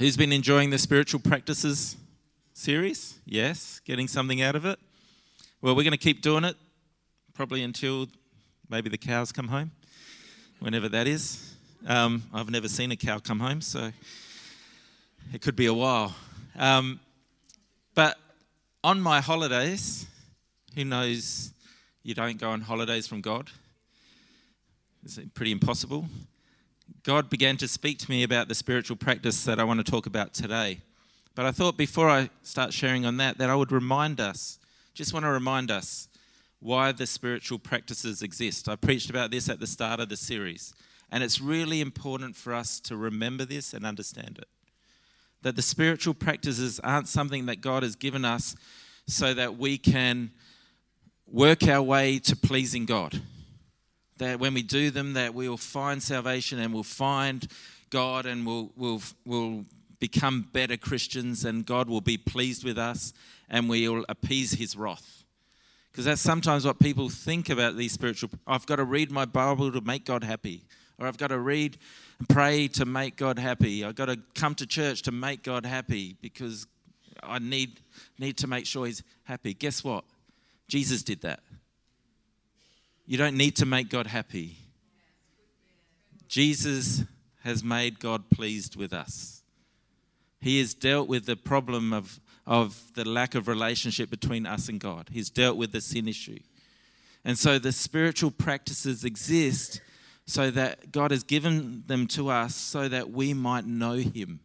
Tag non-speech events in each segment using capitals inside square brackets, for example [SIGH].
Who's been enjoying the spiritual practices series? Yes, getting something out of it. Well, we're going to keep doing it probably until maybe the cows come home, whenever that is. Um, I've never seen a cow come home, so it could be a while. Um, but on my holidays, who knows you don't go on holidays from God? It's pretty impossible. God began to speak to me about the spiritual practice that I want to talk about today. But I thought before I start sharing on that, that I would remind us, just want to remind us why the spiritual practices exist. I preached about this at the start of the series, and it's really important for us to remember this and understand it. That the spiritual practices aren't something that God has given us so that we can work our way to pleasing God that when we do them, that we will find salvation and we'll find God and we'll, we'll, we'll become better Christians and God will be pleased with us and we'll appease his wrath. Because that's sometimes what people think about these spiritual. I've got to read my Bible to make God happy, or I've got to read and pray to make God happy. I've got to come to church to make God happy because I need, need to make sure he's happy. Guess what? Jesus did that. You don't need to make God happy. Jesus has made God pleased with us. He has dealt with the problem of, of the lack of relationship between us and God. He's dealt with the sin issue. And so the spiritual practices exist so that God has given them to us so that we might know Him,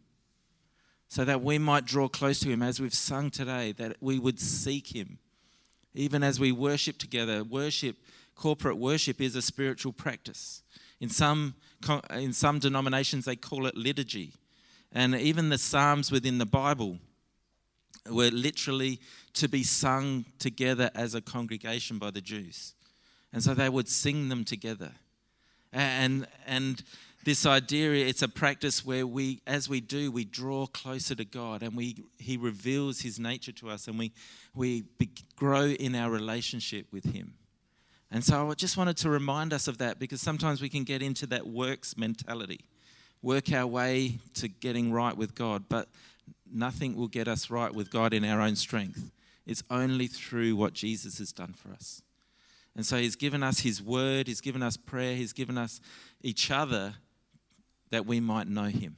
so that we might draw close to Him, as we've sung today, that we would seek Him. Even as we worship together, worship corporate worship is a spiritual practice. In some, in some denominations, they call it liturgy. And even the Psalms within the Bible were literally to be sung together as a congregation by the Jews. And so they would sing them together. And, and this idea, it's a practice where we, as we do, we draw closer to God and we, He reveals His nature to us and we, we grow in our relationship with Him. And so I just wanted to remind us of that because sometimes we can get into that works mentality, work our way to getting right with God, but nothing will get us right with God in our own strength. It's only through what Jesus has done for us. And so He's given us His word, He's given us prayer, He's given us each other that we might know Him,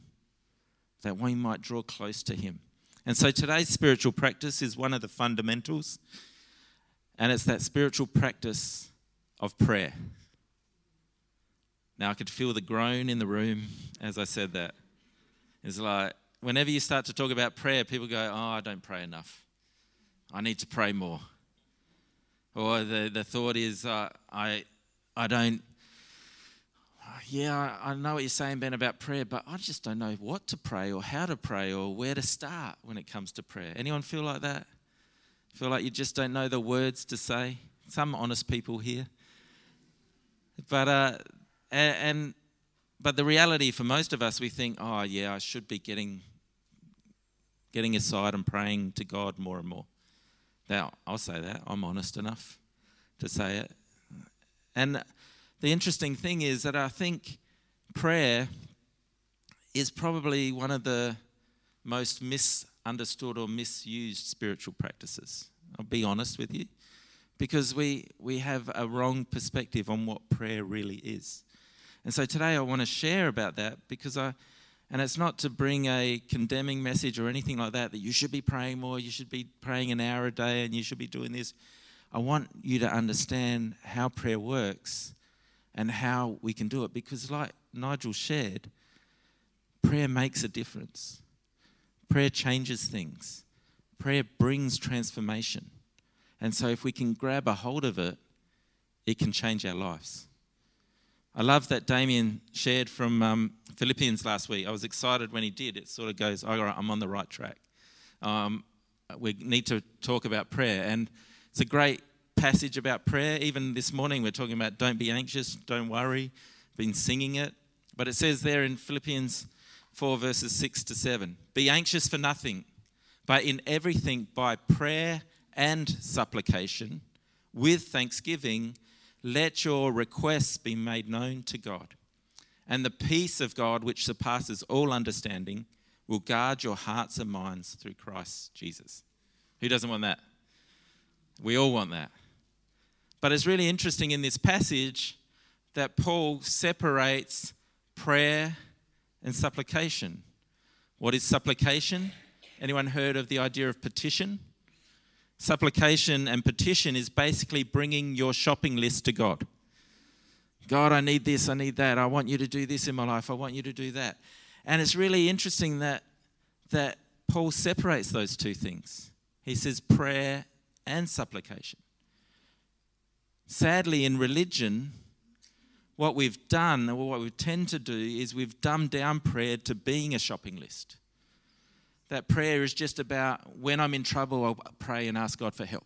that we might draw close to Him. And so today's spiritual practice is one of the fundamentals, and it's that spiritual practice of prayer. Now, I could feel the groan in the room as I said that. It's like, whenever you start to talk about prayer, people go, Oh, I don't pray enough. I need to pray more. Or the, the thought is, uh, I, I don't, yeah, I know what you're saying, Ben, about prayer, but I just don't know what to pray or how to pray or where to start when it comes to prayer. Anyone feel like that? Feel like you just don't know the words to say? Some honest people here. But uh, and, and but the reality for most of us, we think, oh yeah, I should be getting getting aside and praying to God more and more. Now I'll say that I'm honest enough to say it. And the interesting thing is that I think prayer is probably one of the most misunderstood or misused spiritual practices. I'll be honest with you because we, we have a wrong perspective on what prayer really is. And so today I want to share about that because I, and it's not to bring a condemning message or anything like that, that you should be praying more, you should be praying an hour a day, and you should be doing this. I want you to understand how prayer works and how we can do it because, like Nigel shared, prayer makes a difference. Prayer changes things, prayer brings transformation. And so, if we can grab a hold of it, it can change our lives. I love that Damien shared from um, Philippians last week. I was excited when he did. It sort of goes, all right, I'm on the right track. Um, we need to talk about prayer. And it's a great passage about prayer. Even this morning, we're talking about don't be anxious, don't worry. Been singing it. But it says there in Philippians 4, verses 6 to 7 Be anxious for nothing, but in everything by prayer and supplication with thanksgiving, let your requests be made known to God. And the peace of God, which surpasses all understanding, will guard your hearts and minds through Christ Jesus. Who doesn't want that? We all want that. But it's really interesting in this passage that Paul separates prayer and supplication. What is supplication? Anyone heard of the idea of petition? Supplication and petition is basically bringing your shopping list to God. God, I need this, I need that. I want you to do this in my life. I want you to do that. And it's really interesting that that Paul separates those two things. He says prayer and supplication. Sadly, in religion, what we've done, or what we tend to do, is we've dumbed down prayer to being a shopping list. That prayer is just about when I'm in trouble, I'll pray and ask God for help.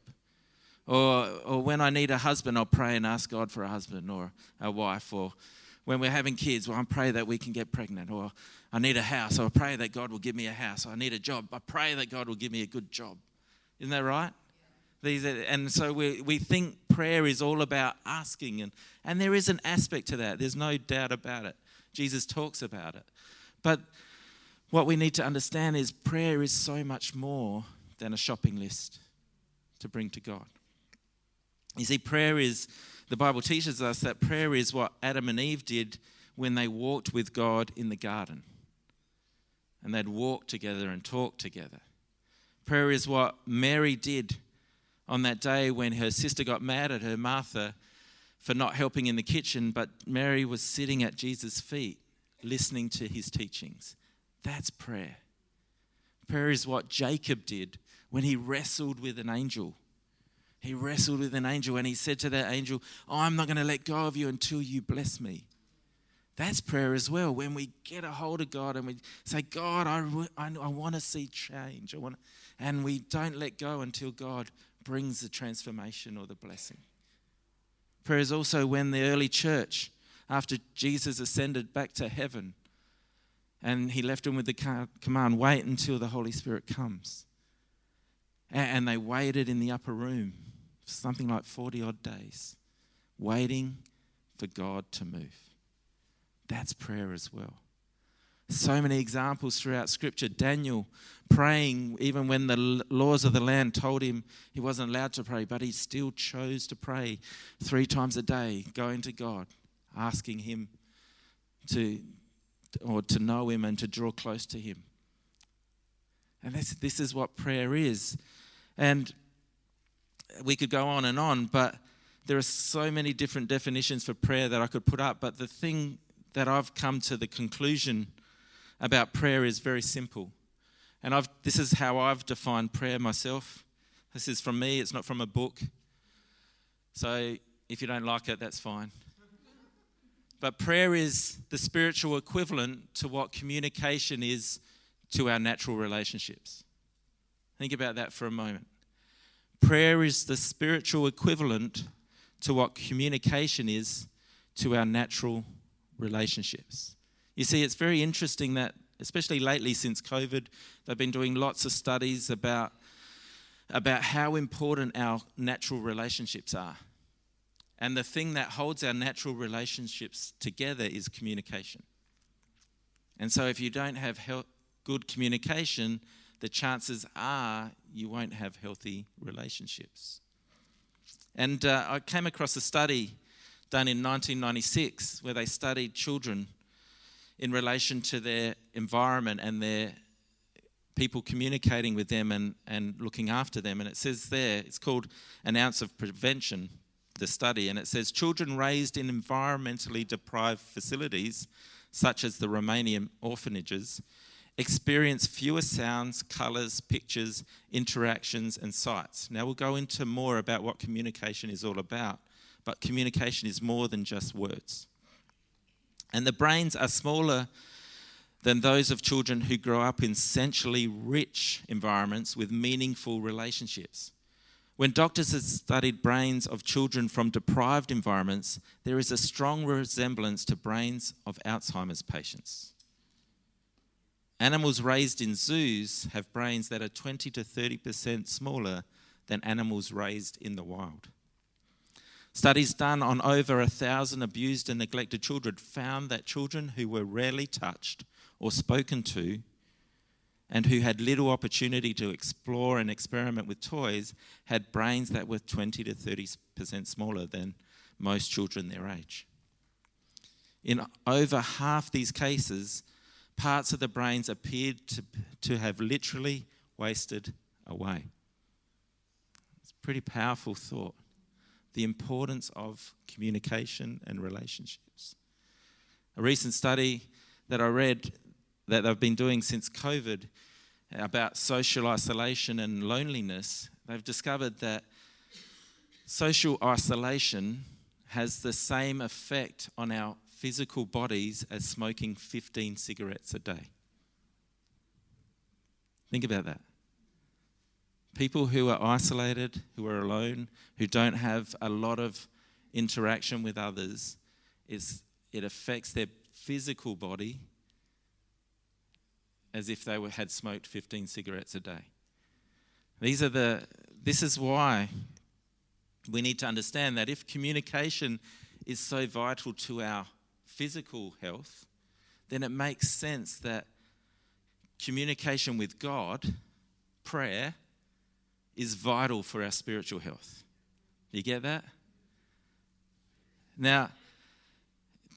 Or, or when I need a husband, I'll pray and ask God for a husband or a wife. Or when we're having kids, well, I pray that we can get pregnant. Or I need a house, I pray that God will give me a house. I need a job, I pray that God will give me a good job. Isn't that right? These are, and so we, we think prayer is all about asking, and, and there is an aspect to that. There's no doubt about it. Jesus talks about it. But what we need to understand is prayer is so much more than a shopping list to bring to God. You see, prayer is, the Bible teaches us that prayer is what Adam and Eve did when they walked with God in the garden. And they'd walk together and talk together. Prayer is what Mary did on that day when her sister got mad at her, Martha, for not helping in the kitchen, but Mary was sitting at Jesus' feet listening to his teachings. That's prayer. Prayer is what Jacob did when he wrestled with an angel. He wrestled with an angel and he said to that angel, oh, I'm not going to let go of you until you bless me. That's prayer as well. When we get a hold of God and we say, God, I, I, I want to see change. I want and we don't let go until God brings the transformation or the blessing. Prayer is also when the early church, after Jesus ascended back to heaven, and he left them with the command wait until the Holy Spirit comes. And they waited in the upper room for something like 40 odd days, waiting for God to move. That's prayer as well. So many examples throughout Scripture. Daniel praying even when the laws of the land told him he wasn't allowed to pray, but he still chose to pray three times a day, going to God, asking Him to or to know Him and to draw close to Him. And this, this is what prayer is. And we could go on and on, but there are so many different definitions for prayer that I could put up. But the thing that I've come to the conclusion about prayer is very simple. And I've, this is how I've defined prayer myself. This is from me, it's not from a book. So if you don't like it, that's fine. But prayer is the spiritual equivalent to what communication is to our natural relationships. Think about that for a moment. Prayer is the spiritual equivalent to what communication is to our natural relationships. You see, it's very interesting that, especially lately since COVID, they've been doing lots of studies about, about how important our natural relationships are. And the thing that holds our natural relationships together is communication. And so, if you don't have good communication, the chances are you won't have healthy relationships. And uh, I came across a study done in 1996 where they studied children in relation to their environment and their people communicating with them and, and looking after them. And it says there, it's called An Ounce of Prevention, the study. And it says children raised in environmentally deprived facilities, such as the Romanian orphanages, experience fewer sounds, colours, pictures, interactions, and sights. Now, we'll go into more about what communication is all about but communication is more than just words. And the brains are smaller than those of children who grow up in sensually rich environments with meaningful relationships. When doctors have studied brains of children from deprived environments, there is a strong resemblance to brains of Alzheimer's patients. Animals raised in zoos have brains that are 20 to 30% smaller than animals raised in the wild. Studies done on over a thousand abused and neglected children found that children who were rarely touched or spoken to and who had little opportunity to explore and experiment with toys had brains that were 20 to 30% smaller than most children their age. In over half these cases, parts of the brains appeared to, to have literally wasted away. It's a pretty powerful thought. The importance of communication and relationships. A recent study that I read that they've been doing since COVID about social isolation and loneliness, they've discovered that social isolation has the same effect on our physical bodies as smoking 15 cigarettes a day. Think about that. People who are isolated, who are alone, who don't have a lot of interaction with others, it affects their physical body as if they were, had smoked 15 cigarettes a day. These are the, this is why we need to understand that if communication is so vital to our physical health, then it makes sense that communication with God, prayer, is vital for our spiritual health. You get that? Now,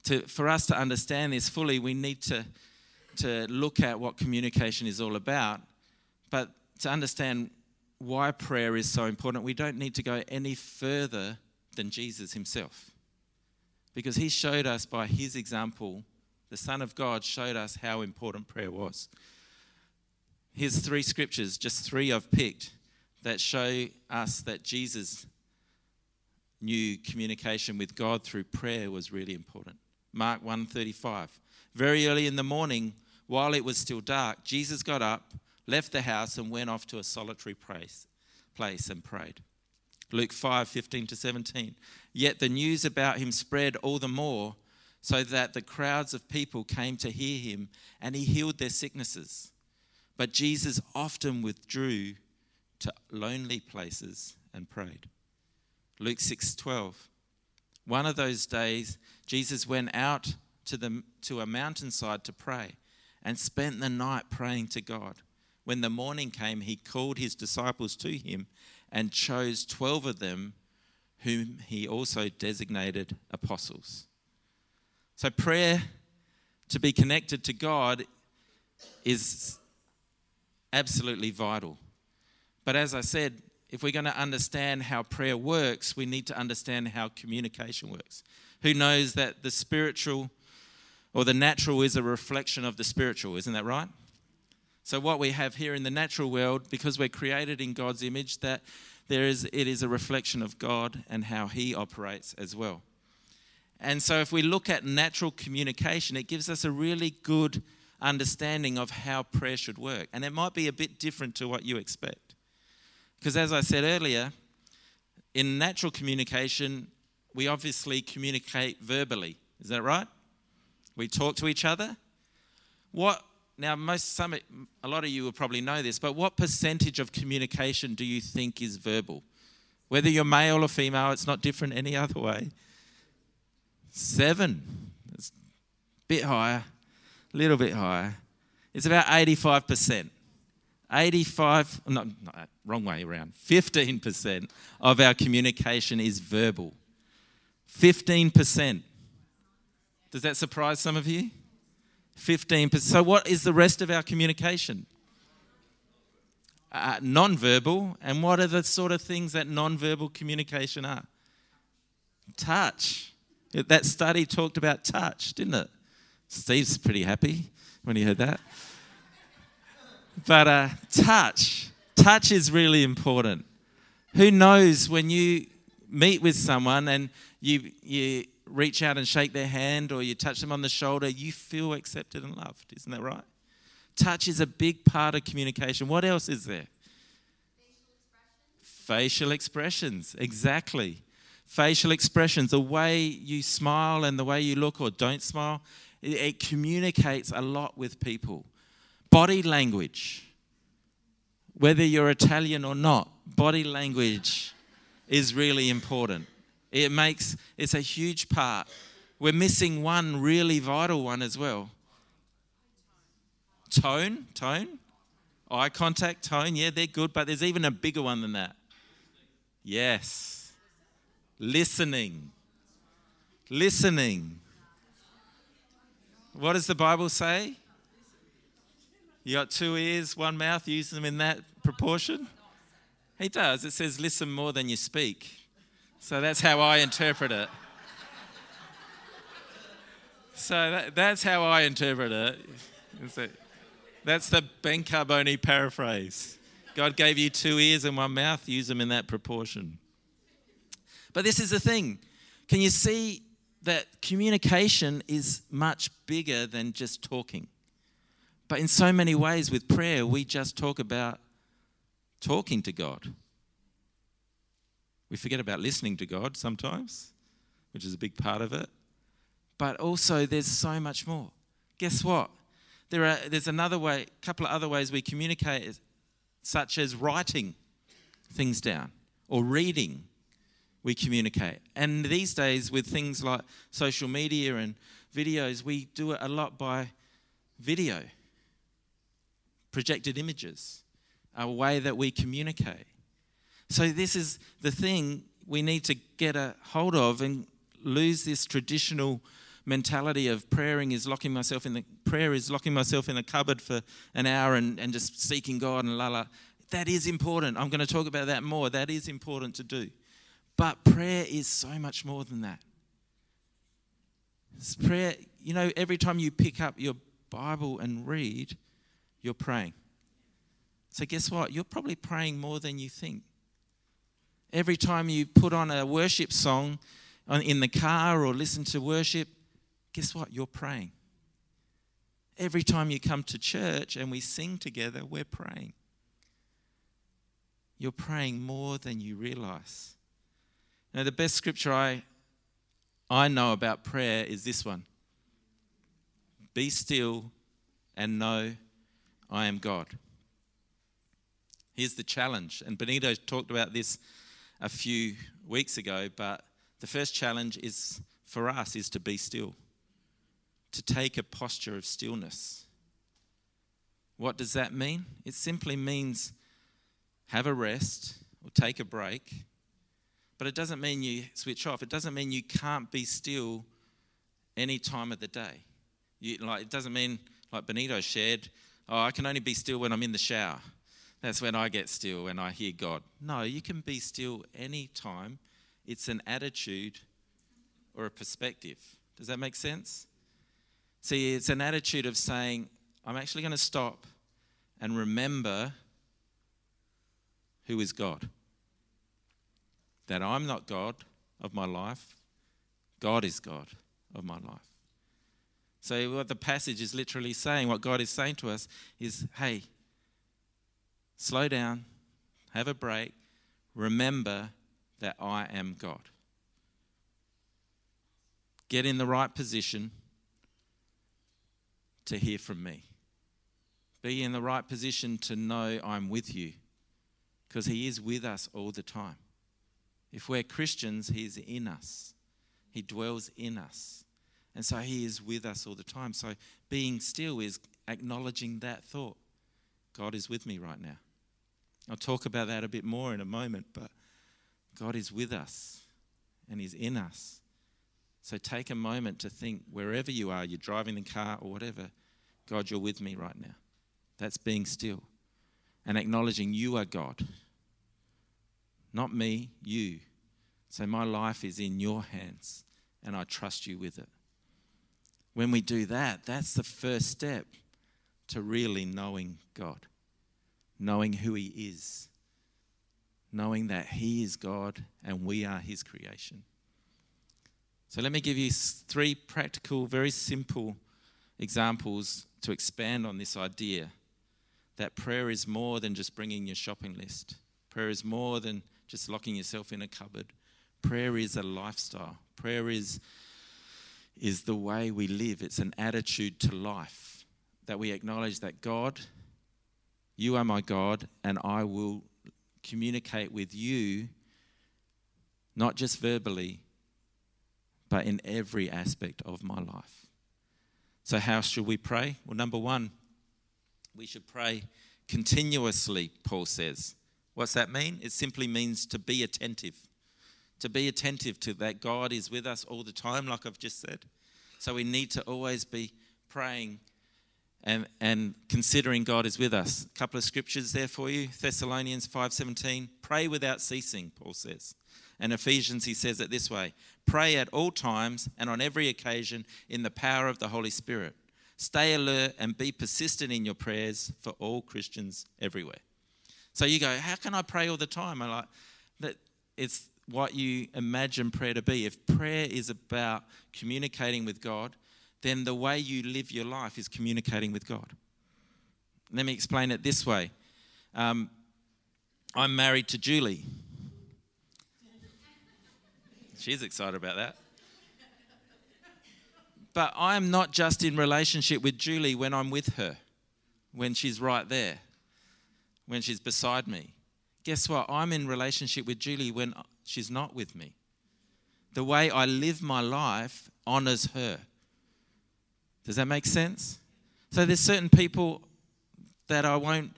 to, for us to understand this fully, we need to to look at what communication is all about, but to understand why prayer is so important, we don't need to go any further than Jesus himself. Because he showed us by his example, the Son of God showed us how important prayer was. Here's three scriptures, just three I've picked, that show us that Jesus knew communication with God through prayer was really important. Mark 1:35. Very early in the morning, while it was still dark, Jesus got up, left the house, and went off to a solitary place, place and prayed. Luke 5 15 to 17. Yet the news about him spread all the more, so that the crowds of people came to hear him, and he healed their sicknesses. But Jesus often withdrew to lonely places and prayed. Luke 6:12. One of those days Jesus went out to the to a mountainside to pray and spent the night praying to God. When the morning came, he called his disciples to him and chose 12 of them, whom he also designated apostles. So, prayer to be connected to God is absolutely vital. But as I said, if we're going to understand how prayer works, we need to understand how communication works. Who knows that the spiritual or the natural is a reflection of the spiritual, isn't that right? So what we have here in the natural world, because we're created in God's image, that there is it is a reflection of God and how He operates as well. And so if we look at natural communication, it gives us a really good understanding of how prayer should work. And it might be a bit different to what you expect. Because as I said earlier, in natural communication, we obviously communicate verbally. Is that right? We talk to each other. What now most some a lot of you will probably know this, but what percentage of communication do you think is verbal? Whether you're male or female, it's not different any other way. Seven. It's a bit higher, a little bit higher. It's about 85%. 85, not, not wrong way around. 15% of our communication is verbal. 15%. Does that surprise some of you? 15%. So, what is the rest of our communication? Uh, non-verbal. And what are the sort of things that non-verbal communication are? Touch. That study talked about touch, didn't it? Steve's pretty happy when he heard that. But uh, touch. Touch is really important. Who knows when you meet with someone and you, you reach out and shake their hand or you touch them on the shoulder, you feel accepted and loved. Isn't that right? Touch is a big part of communication. What else is there? Facial expressions, Facial expressions. exactly. Facial expressions, the way you smile and the way you look or don't smile, it, it communicates a lot with people. Body language, whether you're Italian or not, body language is really important. It makes it's a huge part. We're missing one really vital one as well. Tone, tone. Eye contact, tone, yeah, they're good, but there's even a bigger one than that. Yes. Listening. Listening. What does the Bible say? You got two ears, one mouth, use them in that proportion? He does. It says, listen more than you speak. So that's how I interpret it. So that, that's how I interpret it. That's the Ben Carbone paraphrase. God gave you two ears and one mouth, use them in that proportion. But this is the thing. Can you see that communication is much bigger than just talking? But in so many ways with prayer, we just talk about talking to God. We forget about listening to God sometimes, which is a big part of it. But also, there's so much more. Guess what? There are, there's another way, a couple of other ways we communicate, such as writing things down or reading. We communicate. And these days, with things like social media and videos, we do it a lot by video, projected images, a way that we communicate. So, this is the thing we need to get a hold of and lose this traditional mentality of praying is locking myself in the prayer is locking myself in the cupboard for an hour and, and just seeking God and la la. That is important. I'm going to talk about that more. That is important to do. But prayer is so much more than that. It's prayer, you know, every time you pick up your Bible and read, you're praying. So, guess what? You're probably praying more than you think. Every time you put on a worship song in the car or listen to worship, guess what? You're praying. Every time you come to church and we sing together, we're praying. You're praying more than you realize. Now, the best scripture I, I know about prayer is this one Be still and know I am God. Here's the challenge, and Benito talked about this a few weeks ago, but the first challenge is for us is to be still to take a posture of stillness. What does that mean? It simply means have a rest or take a break. But it doesn't mean you switch off. It doesn't mean you can't be still any time of the day. You, like, it doesn't mean, like Benito shared, oh, I can only be still when I'm in the shower. That's when I get still, when I hear God. No, you can be still any time. It's an attitude or a perspective. Does that make sense? See, it's an attitude of saying, I'm actually going to stop and remember who is God. That I'm not God of my life, God is God of my life. So, what the passage is literally saying, what God is saying to us is hey, slow down, have a break, remember that I am God. Get in the right position to hear from me. Be in the right position to know I'm with you because He is with us all the time. If we're Christians, He's in us, He dwells in us. And so He is with us all the time. So being still is acknowledging that thought God is with me right now. I'll talk about that a bit more in a moment, but God is with us and He's in us. So take a moment to think wherever you are, you're driving the car or whatever, God, you're with me right now. That's being still and acknowledging you are God. Not me, you. So my life is in your hands and I trust you with it. When we do that, that's the first step to really knowing God, knowing who He is, knowing that He is God and we are His creation. So let me give you three practical, very simple examples to expand on this idea that prayer is more than just bringing your shopping list. Prayer is more than just locking yourself in a cupboard. Prayer is a lifestyle. Prayer is, is the way we live, it's an attitude to life that we acknowledge that God, you are my God, and I will communicate with you, not just verbally, but in every aspect of my life. So, how should we pray? Well, number one, we should pray continuously, Paul says. What's that mean? It simply means to be attentive. To be attentive to that God is with us all the time, like I've just said. So we need to always be praying and, and considering God is with us. A couple of scriptures there for you. Thessalonians 5:17. Pray without ceasing, Paul says. And Ephesians, he says it this way Pray at all times and on every occasion in the power of the Holy Spirit. Stay alert and be persistent in your prayers for all Christians everywhere. So you go, How can I pray all the time? I like that it's what you imagine prayer to be. If prayer is about communicating with God, then the way you live your life is communicating with God. Let me explain it this way um, I'm married to Julie. She's excited about that. But I'm not just in relationship with Julie when I'm with her, when she's right there, when she's beside me. Guess what? I'm in relationship with Julie when she's not with me. The way I live my life honors her. Does that make sense? So there's certain people that I won't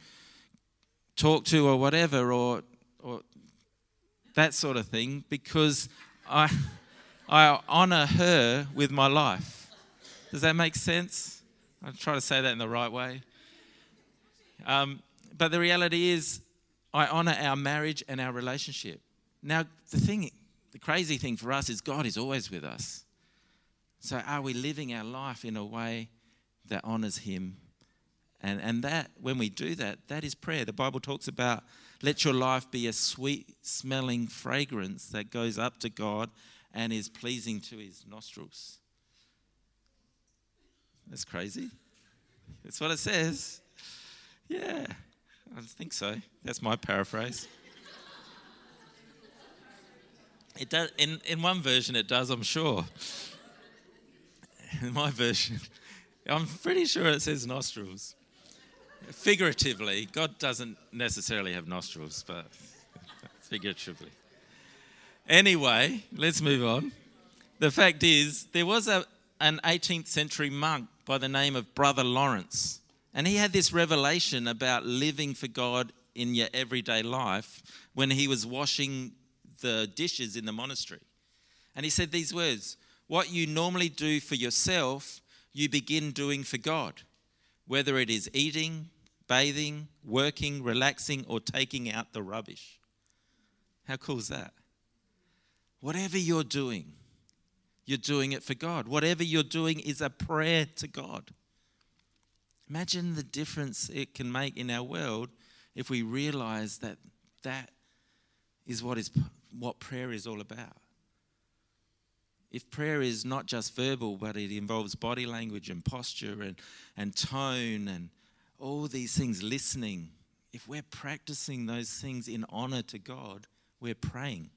talk to or whatever or or that sort of thing because I I honor her with my life. Does that make sense? I'll try to say that in the right way. Um, but the reality is, I honor our marriage and our relationship. Now, the thing, the crazy thing for us is God is always with us. So, are we living our life in a way that honors Him? And, and that, when we do that, that is prayer. The Bible talks about let your life be a sweet smelling fragrance that goes up to God and is pleasing to His nostrils. That's crazy. That's what it says. Yeah, I think so. That's my paraphrase. It does, in, in one version, it does, I'm sure [LAUGHS] in my version, I'm pretty sure it says nostrils. Figuratively, God doesn't necessarily have nostrils, but [LAUGHS] figuratively. Anyway, let's move on. The fact is, there was a, an 18th century monk by the name of Brother Lawrence, and he had this revelation about living for God in your everyday life when he was washing the dishes in the monastery. And he said these words what you normally do for yourself, you begin doing for God, whether it is eating, bathing, working, relaxing, or taking out the rubbish. How cool is that? Whatever you're doing, you're doing it for God. Whatever you're doing is a prayer to God. Imagine the difference it can make in our world if we realize that that is what is what prayer is all about if prayer is not just verbal, but it involves body language and posture and, and tone and all these things, listening, if we're practicing those things in honor to God, we're praying.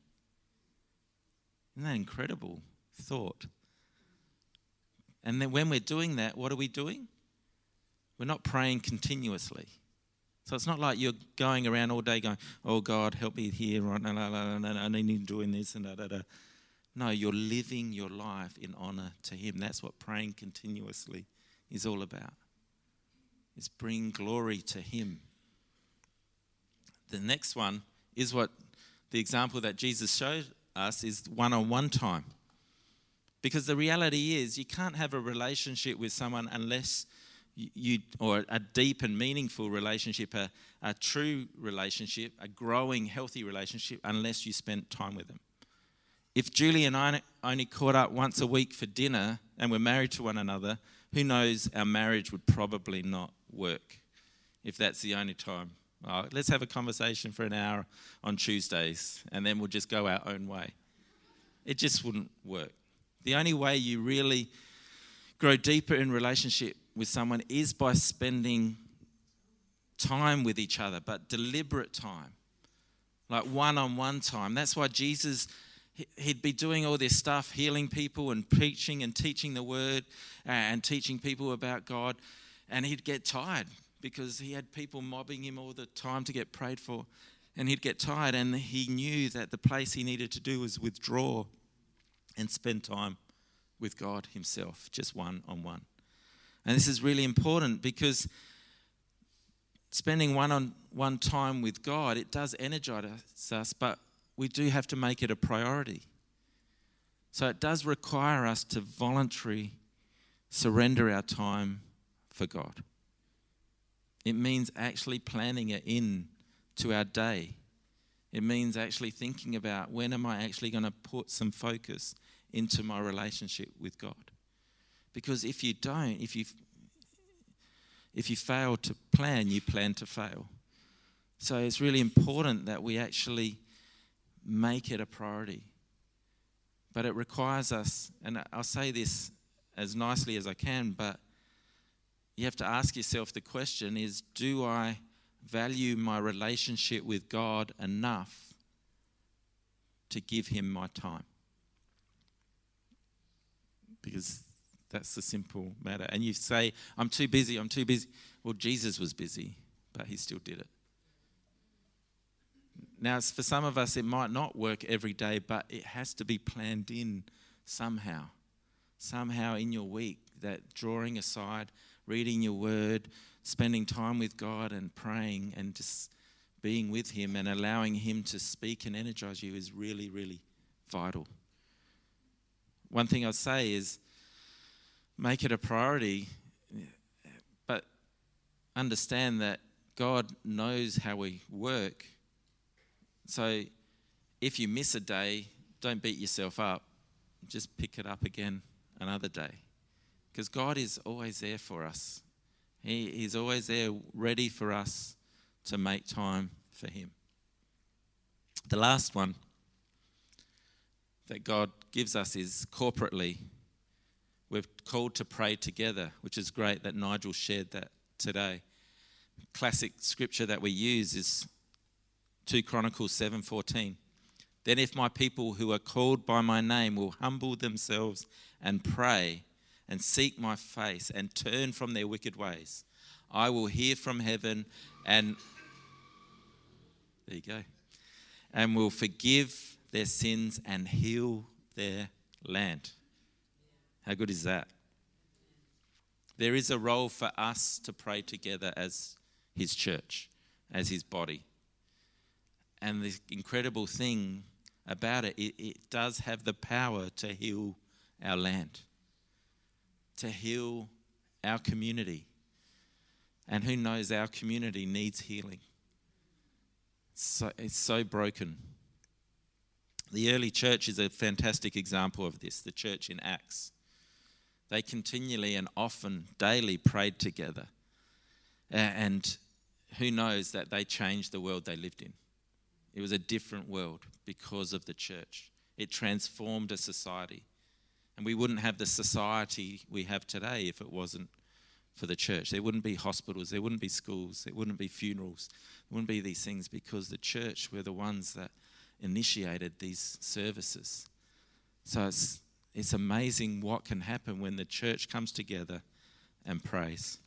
Isn't that incredible thought? And then when we're doing that, what are we doing? We're not praying continuously. So it's not like you're going around all day going, "Oh God, help me here, right? I need doing this and da da da." No, you're living your life in honor to Him. That's what praying continuously is all about. It's bring glory to Him. The next one is what the example that Jesus showed us is one on one time. Because the reality is, you can't have a relationship with someone unless you, or a deep and meaningful relationship, a, a true relationship, a growing, healthy relationship, unless you spend time with them if Julie and I only caught up once a week for dinner and we're married to one another, who knows, our marriage would probably not work if that's the only time. Let's have a conversation for an hour on Tuesdays and then we'll just go our own way. It just wouldn't work. The only way you really grow deeper in relationship with someone is by spending time with each other, but deliberate time, like one on one time. That's why Jesus he'd be doing all this stuff, healing people and preaching and teaching the word and teaching people about God. And he'd get tired because he had people mobbing him all the time to get prayed for. And he'd get tired, and he knew that the place he needed to do was withdraw and spend time with God Himself, just one on one. And this is really important because spending one on one time with God, it does energize us, but we do have to make it a priority. So it does require us to voluntarily surrender our time for God. It means actually planning it in to our day. It means actually thinking about when am I actually going to put some focus into my relationship with God. Because if you don't, if you if you fail to plan, you plan to fail. So it's really important that we actually make it a priority. But it requires us, and I'll say this as nicely as I can, but you have to ask yourself the question is do I value my relationship with God enough to give him my time? Because that's the simple matter. And you say, I'm too busy, I'm too busy. Well, Jesus was busy, but he still did it. Now, for some of us, it might not work every day, but it has to be planned in somehow. Somehow in your week, that drawing aside, reading your word, spending time with God and praying and just being with Him and allowing Him to speak and energize you is really, really vital. One thing I'd say is make it a priority, but understand that God knows how we work. So if you miss a day, don't beat yourself up. Just pick it up again another day. Because God is always there for us. He, he's always there ready for us to make time for Him. The last one that God gives us is corporately we're called to pray together, which is great that Nigel shared that today. Classic scripture that we use is 2 Chronicles 7:14. Then if my people who are called by my name will humble themselves and pray and seek my face and turn from their wicked ways, I will hear from heaven and there you go. And will forgive their sins and heal their land. How good is that? There is a role for us to pray together as His church, as His body. And the incredible thing about it, it, it does have the power to heal our land, to heal our community. And who knows, our community needs healing. So, it's so broken. The early church is a fantastic example of this, the church in Acts. They continually and often, daily prayed together. And who knows that they changed the world they lived in? It was a different world because of the church. It transformed a society. And we wouldn't have the society we have today if it wasn't for the church. There wouldn't be hospitals, there wouldn't be schools, there wouldn't be funerals, there wouldn't be these things because the church were the ones that initiated these services. So it's it's amazing what can happen when the church comes together and prays.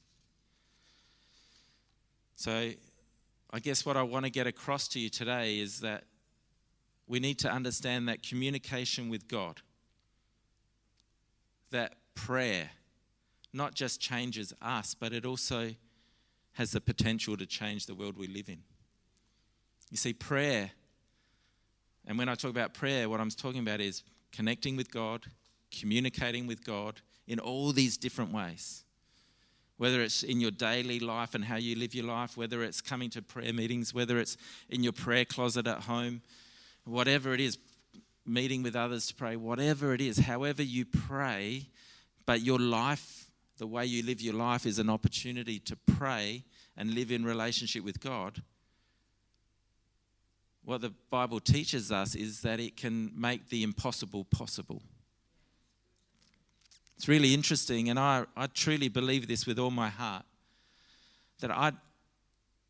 So, I guess what I want to get across to you today is that we need to understand that communication with God, that prayer, not just changes us, but it also has the potential to change the world we live in. You see, prayer, and when I talk about prayer, what I'm talking about is connecting with God, communicating with God in all these different ways. Whether it's in your daily life and how you live your life, whether it's coming to prayer meetings, whether it's in your prayer closet at home, whatever it is, meeting with others to pray, whatever it is, however you pray, but your life, the way you live your life, is an opportunity to pray and live in relationship with God what the Bible teaches us is that it can make the impossible possible. It's really interesting, and I, I truly believe this with all my heart that I,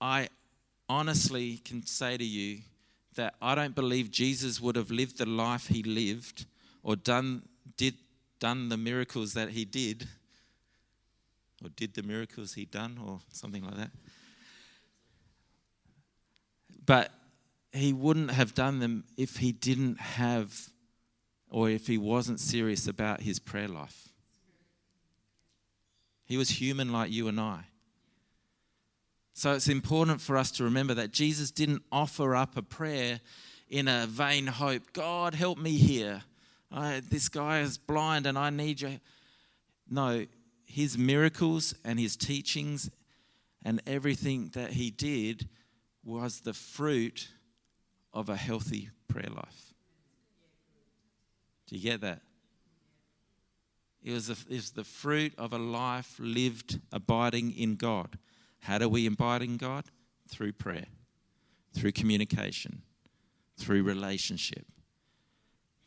I honestly can say to you that I don't believe Jesus would have lived the life he lived or done, did, done the miracles that he did, or did the miracles he done, or something like that. But he wouldn't have done them if he didn't have or if he wasn't serious about his prayer life. He was human like you and I. So it's important for us to remember that Jesus didn't offer up a prayer in a vain hope God, help me here. I, this guy is blind and I need you. No, his miracles and his teachings and everything that he did was the fruit of a healthy prayer life. Do you get that? It was, was the fruit of a life lived abiding in God. How do we abide in God? Through prayer, through communication, through relationship,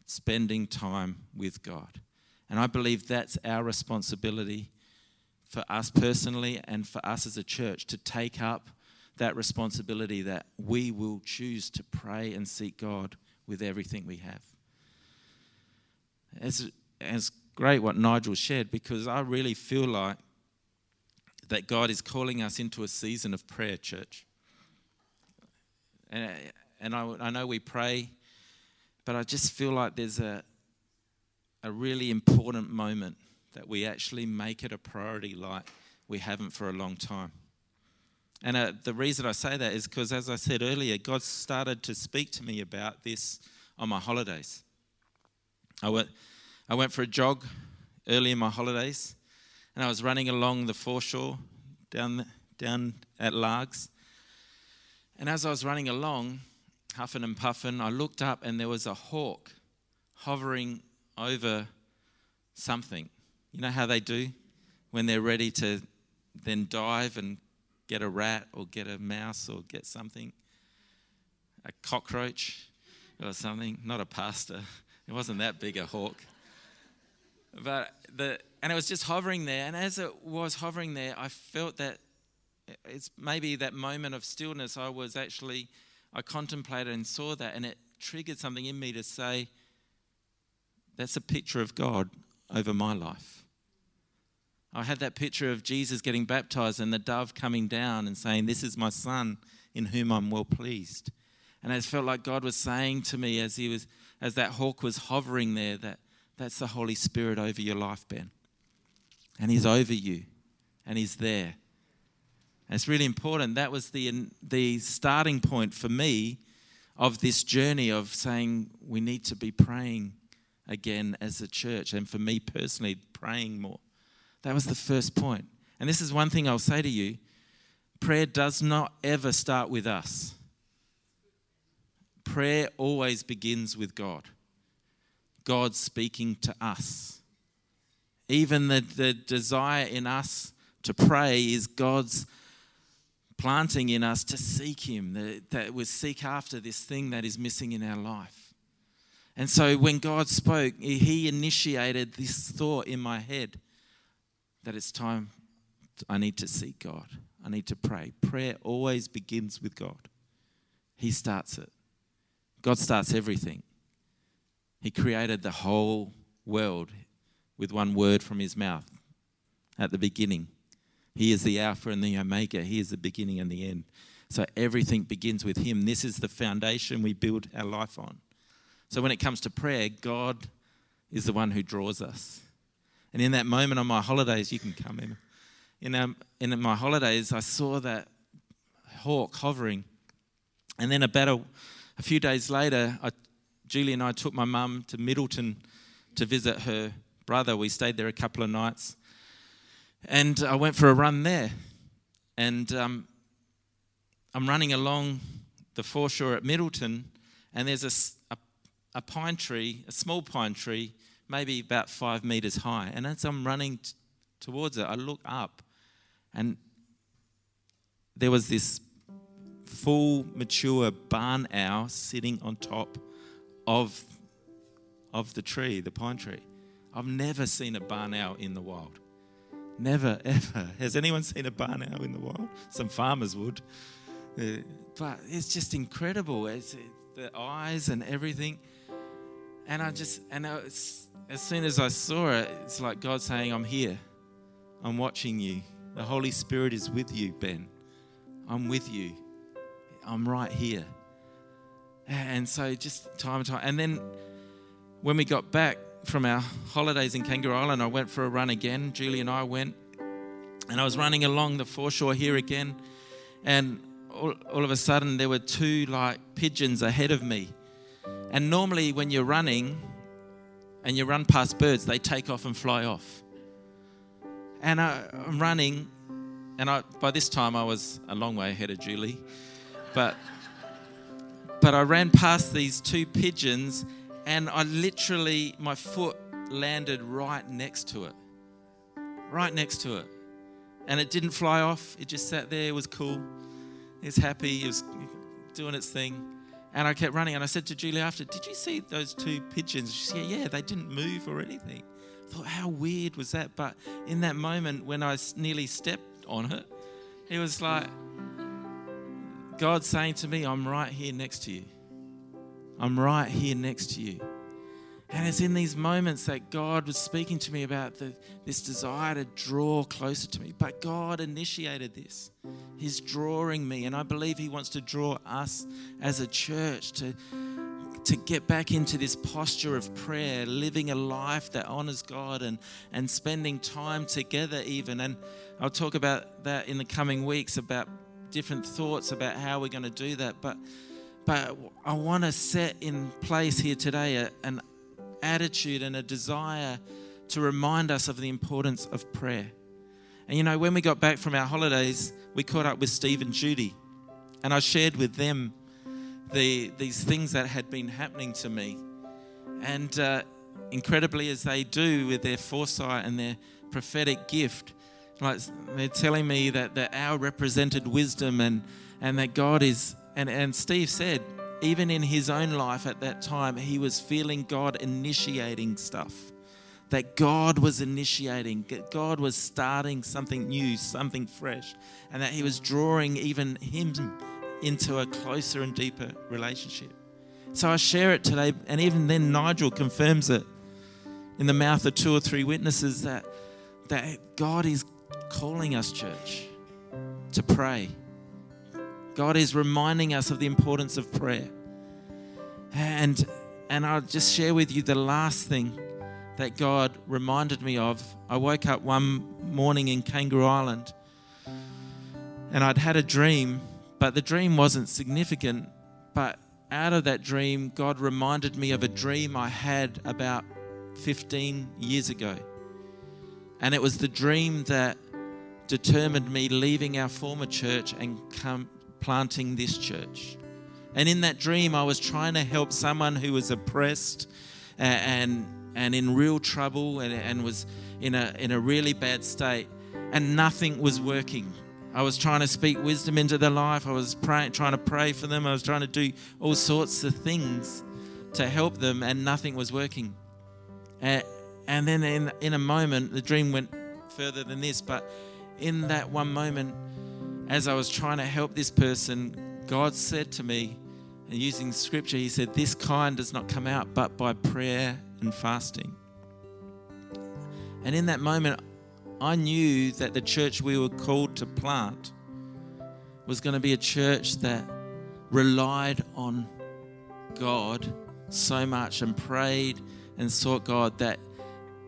spending time with God. And I believe that's our responsibility for us personally and for us as a church to take up that responsibility that we will choose to pray and seek God with everything we have. It's, it's great what Nigel shared because I really feel like that God is calling us into a season of prayer, church. And, and I, I know we pray, but I just feel like there's a, a really important moment that we actually make it a priority like we haven't for a long time. And uh, the reason I say that is because, as I said earlier, God started to speak to me about this on my holidays. I went, I went for a jog early in my holidays, and I was running along the foreshore down, down at Largs. And as I was running along, huffing and puffing, I looked up and there was a hawk hovering over something. You know how they do when they're ready to then dive and get a rat or get a mouse or get something? A cockroach or something, not a pastor. It wasn't that big a hawk. But the, and it was just hovering there. And as it was hovering there, I felt that it's maybe that moment of stillness. I was actually, I contemplated and saw that, and it triggered something in me to say, that's a picture of God over my life. I had that picture of Jesus getting baptized and the dove coming down and saying, This is my son in whom I'm well pleased. And I felt like God was saying to me as he was as that hawk was hovering there that that's the Holy Spirit over your life, Ben. And He's over you, and He's there. And it's really important. That was the, the starting point for me of this journey of saying we need to be praying again as a church, and for me personally, praying more. That was the first point. And this is one thing I'll say to you prayer does not ever start with us, prayer always begins with God. God speaking to us. Even the, the desire in us to pray is God's planting in us to seek Him, that, that we seek after this thing that is missing in our life. And so when God spoke, He initiated this thought in my head that it's time I need to seek God. I need to pray. Prayer always begins with God, He starts it. God starts everything. He created the whole world with one word from his mouth at the beginning. He is the Alpha and the Omega. He is the beginning and the end. So everything begins with him. This is the foundation we build our life on. So when it comes to prayer, God is the one who draws us. And in that moment on my holidays, you can come in. In, um, in my holidays, I saw that hawk hovering. And then about a, a few days later, I Julie and I took my mum to Middleton to visit her brother. We stayed there a couple of nights. And I went for a run there. And um, I'm running along the foreshore at Middleton, and there's a, a, a, pine tree, a small pine tree, maybe about five meters high. And as I'm running t- towards it, I look up, and there was this full, mature barn owl sitting on top of, of the tree, the pine tree. I've never seen a barn owl in the wild. Never, [LAUGHS] ever. Has anyone seen a barn owl in the wild? Some farmers would. Uh, but it's just incredible. It's, it, the eyes and everything. And I just, and I, as soon as I saw it, it's like God saying, I'm here. I'm watching you. The Holy Spirit is with you, Ben. I'm with you. I'm right here. And so just time and time. And then when we got back from our holidays in Kangaroo Island, I went for a run again. Julie and I went. And I was running along the foreshore here again. and all, all of a sudden there were two like pigeons ahead of me. And normally, when you're running and you run past birds, they take off and fly off. And I, I'm running, and I, by this time I was a long way ahead of Julie, but but I ran past these two pigeons, and I literally my foot landed right next to it, right next to it, and it didn't fly off. It just sat there. It was cool. It was happy. It was doing its thing. And I kept running. And I said to Julie after, Did you see those two pigeons? She said, Yeah, they didn't move or anything. I thought, How weird was that? But in that moment when I nearly stepped on it, it was like God saying to me, I'm right here next to you. I'm right here next to you. And it's in these moments that God was speaking to me about the, this desire to draw closer to me. But God initiated this. He's drawing me. And I believe He wants to draw us as a church to, to get back into this posture of prayer, living a life that honors God and, and spending time together, even. And I'll talk about that in the coming weeks about different thoughts about how we're going to do that. But, but I want to set in place here today a, an attitude and a desire to remind us of the importance of prayer. And you know, when we got back from our holidays, we caught up with Steve and Judy, and I shared with them the, these things that had been happening to me. And uh, incredibly, as they do with their foresight and their prophetic gift, like they're telling me that, that our represented wisdom and, and that God is, and, and Steve said, even in his own life at that time, he was feeling God initiating stuff. That God was initiating, God was starting something new, something fresh, and that he was drawing even him into a closer and deeper relationship. So I share it today, and even then, Nigel confirms it in the mouth of two or three witnesses that, that God is calling us, church, to pray God is reminding us of the importance of prayer. And, and I'll just share with you the last thing that God reminded me of. I woke up one morning in Kangaroo Island and I'd had a dream, but the dream wasn't significant. But out of that dream, God reminded me of a dream I had about 15 years ago. And it was the dream that determined me leaving our former church and come, planting this church. And in that dream, I was trying to help someone who was oppressed and, and in real trouble and, and was in a, in a really bad state, and nothing was working. I was trying to speak wisdom into their life. I was trying to pray for them. I was trying to do all sorts of things to help them, and nothing was working. and then in, in a moment, the dream went further than this, but in that one moment, as I was trying to help this person, God said to me, and using scripture, He said, This kind does not come out but by prayer and fasting. And in that moment, I knew that the church we were called to plant was going to be a church that relied on God so much and prayed and sought God that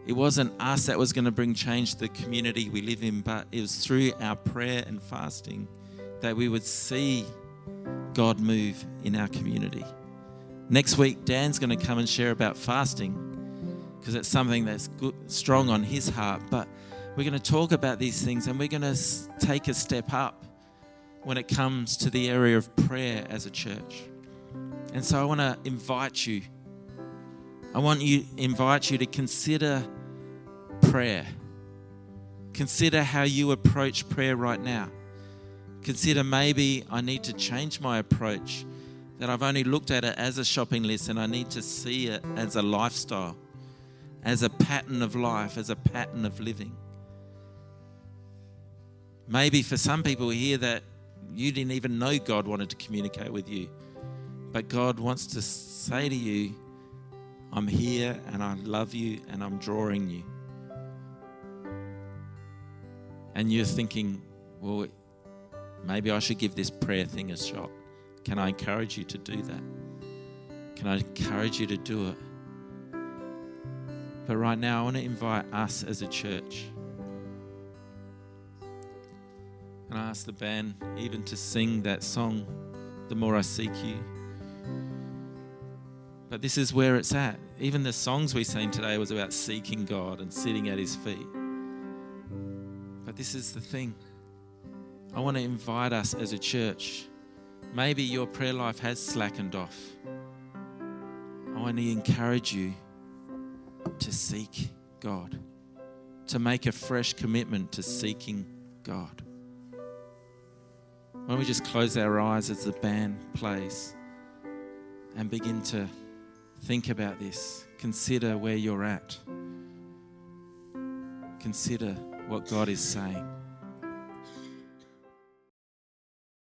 it wasn't us that was going to bring change to the community we live in, but it was through our prayer and fasting that we would see God move in our community. Next week, Dan's going to come and share about fasting because it's something that's good, strong on his heart. But we're going to talk about these things and we're going to take a step up when it comes to the area of prayer as a church. And so I want to invite you. I want you invite you to consider prayer. Consider how you approach prayer right now. Consider maybe I need to change my approach, that I've only looked at it as a shopping list and I need to see it as a lifestyle, as a pattern of life, as a pattern of living. Maybe for some people here that you didn't even know God wanted to communicate with you, but God wants to say to you, I'm here and I love you and I'm drawing you and you're thinking, well, maybe I should give this prayer thing a shot. Can I encourage you to do that? Can I encourage you to do it? But right now, I want to invite us as a church. And I ask the band even to sing that song, The More I Seek You. But this is where it's at. Even the songs we sang today was about seeking God and sitting at His feet. This is the thing. I want to invite us as a church. Maybe your prayer life has slackened off. I want to encourage you to seek God, to make a fresh commitment to seeking God. Why don't we just close our eyes as the band plays and begin to think about this? Consider where you're at. Consider what God is saying.